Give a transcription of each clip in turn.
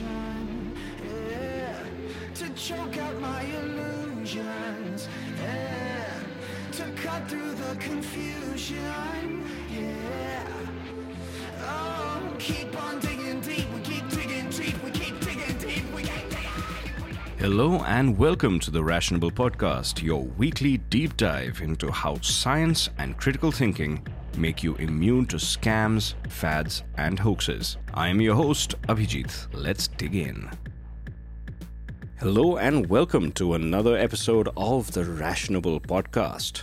Yeah, to choke out my illusions. Yeah, to cut through the confusion. Yeah. Oh, keep on digging deep. We keep digging deep. We keep digging deep. We keep digging. Hello and welcome to the Rationable Podcast, your weekly deep dive into how science and critical thinking make you immune to scams, fads, and hoaxes. I am your host, Abhijit. Let's dig in. Hello and welcome to another episode of the Rationable Podcast.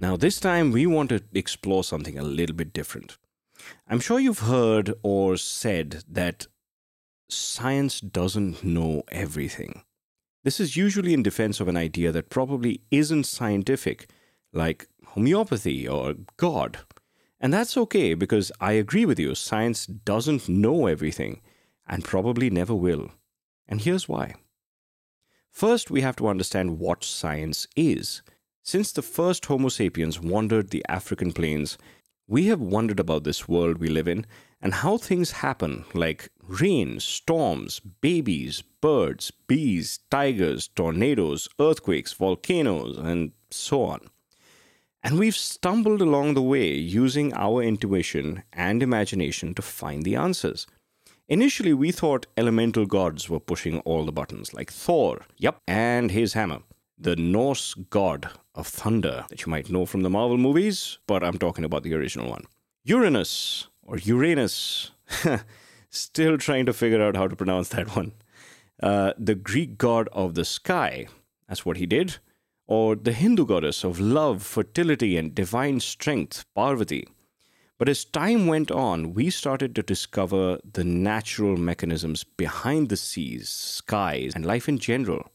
Now, this time we want to explore something a little bit different. I'm sure you've heard or said that science doesn't know everything. This is usually in defense of an idea that probably isn't scientific, like homeopathy or God. And that's okay because I agree with you, science doesn't know everything and probably never will. And here's why. First, we have to understand what science is. Since the first Homo sapiens wandered the African plains, we have wondered about this world we live in and how things happen, like rain, storms, babies, birds, bees, tigers, tornadoes, earthquakes, volcanoes, and so on. And we've stumbled along the way using our intuition and imagination to find the answers. Initially, we thought elemental gods were pushing all the buttons, like Thor, yep, and his hammer, the Norse god of thunder that you might know from the Marvel movies, but I'm talking about the original one. Uranus, or Uranus, still trying to figure out how to pronounce that one. Uh, the Greek god of the sky, that's what he did or the Hindu goddess of love, fertility, and divine strength, Parvati. But as time went on, we started to discover the natural mechanisms behind the seas, skies, and life in general.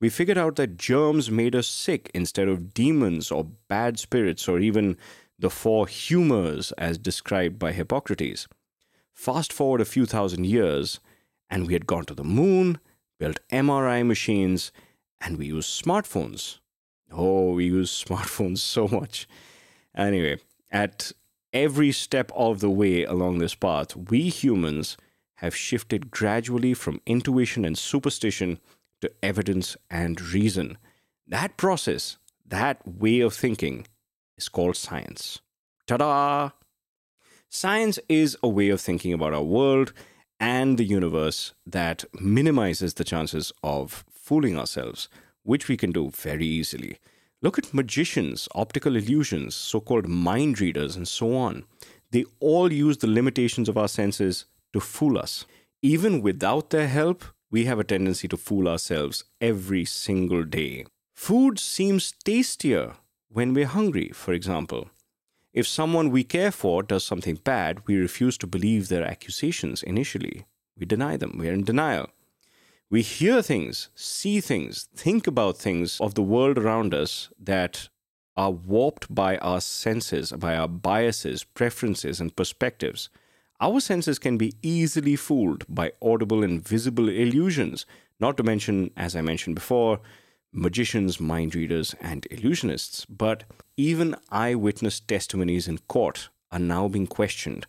We figured out that germs made us sick instead of demons or bad spirits or even the four humors as described by Hippocrates. Fast forward a few thousand years, and we had gone to the moon, built MRI machines, and we use smartphones. Oh, we use smartphones so much. Anyway, at every step of the way along this path, we humans have shifted gradually from intuition and superstition to evidence and reason. That process, that way of thinking, is called science. Ta da! Science is a way of thinking about our world and the universe that minimizes the chances of fooling ourselves, which we can do very easily. Look at magicians, optical illusions, so called mind readers, and so on. They all use the limitations of our senses to fool us. Even without their help, we have a tendency to fool ourselves every single day. Food seems tastier when we're hungry, for example. If someone we care for does something bad, we refuse to believe their accusations initially. We deny them, we're in denial. We hear things, see things, think about things of the world around us that are warped by our senses, by our biases, preferences, and perspectives. Our senses can be easily fooled by audible and visible illusions, not to mention, as I mentioned before, magicians, mind readers, and illusionists. But even eyewitness testimonies in court are now being questioned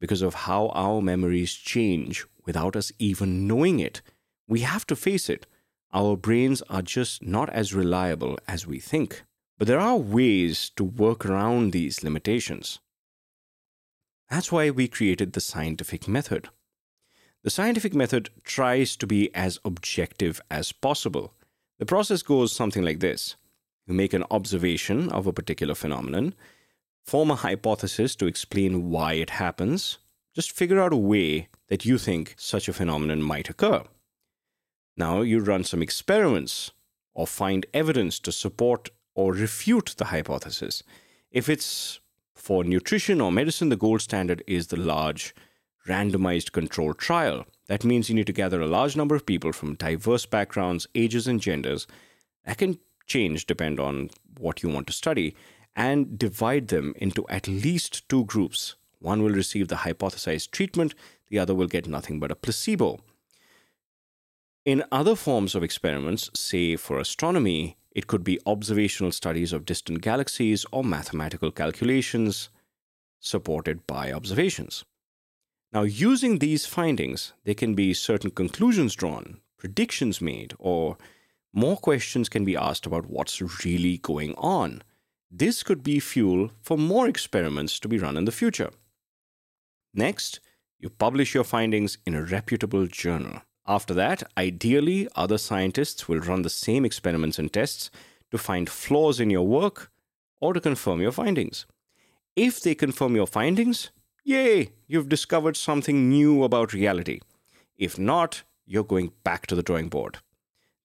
because of how our memories change without us even knowing it we have to face it. Our brains are just not as reliable as we think. But there are ways to work around these limitations. That's why we created the scientific method. The scientific method tries to be as objective as possible. The process goes something like this You make an observation of a particular phenomenon, form a hypothesis to explain why it happens, just figure out a way that you think such a phenomenon might occur. Now you run some experiments or find evidence to support or refute the hypothesis. If it's for nutrition or medicine, the gold standard is the large randomized controlled trial. That means you need to gather a large number of people from diverse backgrounds, ages, and genders. That can change depend on what you want to study and divide them into at least two groups. One will receive the hypothesized treatment, the other will get nothing but a placebo. In other forms of experiments, say for astronomy, it could be observational studies of distant galaxies or mathematical calculations supported by observations. Now, using these findings, there can be certain conclusions drawn, predictions made, or more questions can be asked about what's really going on. This could be fuel for more experiments to be run in the future. Next, you publish your findings in a reputable journal. After that, ideally, other scientists will run the same experiments and tests to find flaws in your work or to confirm your findings. If they confirm your findings, yay, you've discovered something new about reality. If not, you're going back to the drawing board.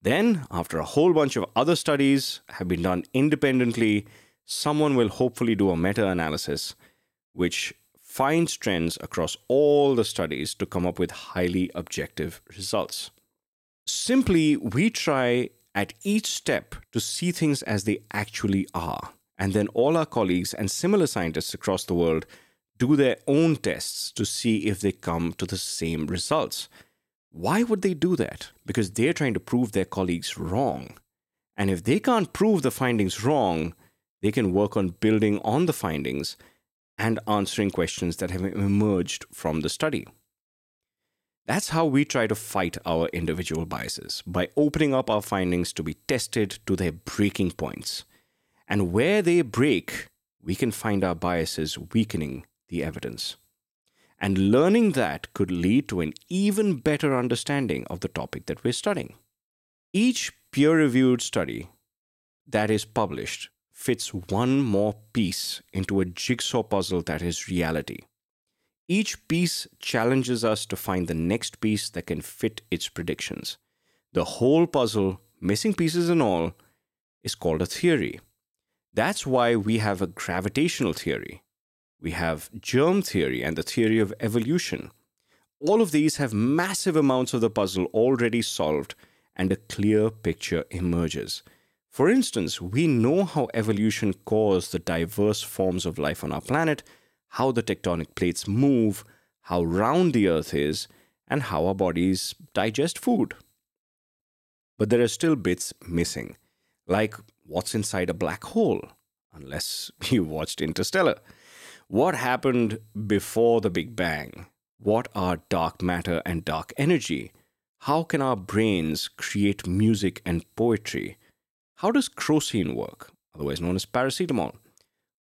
Then, after a whole bunch of other studies have been done independently, someone will hopefully do a meta analysis which finds trends across all the studies to come up with highly objective results. Simply, we try at each step to see things as they actually are. And then all our colleagues and similar scientists across the world do their own tests to see if they come to the same results. Why would they do that? Because they're trying to prove their colleagues wrong. And if they can't prove the findings wrong, they can work on building on the findings and answering questions that have emerged from the study. That's how we try to fight our individual biases by opening up our findings to be tested to their breaking points. And where they break, we can find our biases weakening the evidence. And learning that could lead to an even better understanding of the topic that we're studying. Each peer reviewed study that is published fits one more piece into a jigsaw puzzle that is reality. Each piece challenges us to find the next piece that can fit its predictions. The whole puzzle, missing pieces and all, is called a theory. That's why we have a gravitational theory. We have germ theory and the theory of evolution. All of these have massive amounts of the puzzle already solved, and a clear picture emerges. For instance, we know how evolution caused the diverse forms of life on our planet how the tectonic plates move, how round the Earth is, and how our bodies digest food. But there are still bits missing, like what's inside a black hole, unless you watched Interstellar. What happened before the Big Bang? What are dark matter and dark energy? How can our brains create music and poetry? How does crocin work, otherwise known as paracetamol?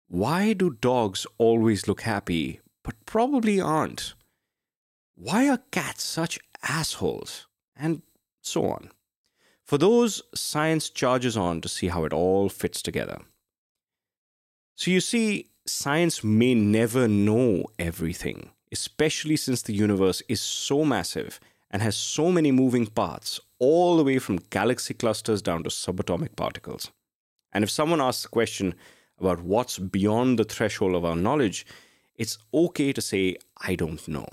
Why do dogs always look happy, but probably aren't? Why are cats such assholes? And so on. For those, science charges on to see how it all fits together. So you see, science may never know everything, especially since the universe is so massive and has so many moving parts, all the way from galaxy clusters down to subatomic particles. And if someone asks the question, about what's beyond the threshold of our knowledge, it's okay to say, I don't know.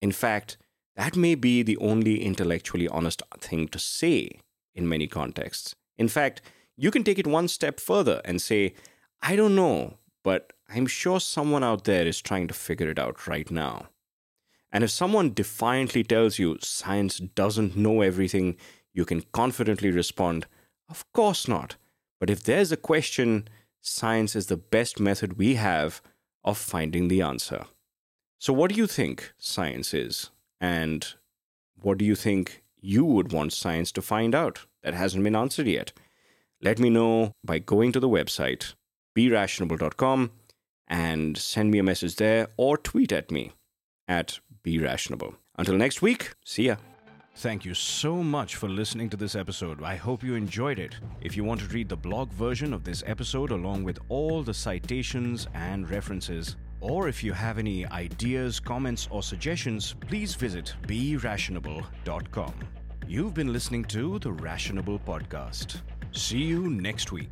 In fact, that may be the only intellectually honest thing to say in many contexts. In fact, you can take it one step further and say, I don't know, but I'm sure someone out there is trying to figure it out right now. And if someone defiantly tells you science doesn't know everything, you can confidently respond, Of course not. But if there's a question, science is the best method we have of finding the answer. So, what do you think science is? And what do you think you would want science to find out that hasn't been answered yet? Let me know by going to the website, berationable.com, and send me a message there or tweet at me at berationable. Until next week, see ya. Thank you so much for listening to this episode. I hope you enjoyed it. If you want to read the blog version of this episode along with all the citations and references, or if you have any ideas, comments, or suggestions, please visit berationable.com. You've been listening to the Rationable Podcast. See you next week.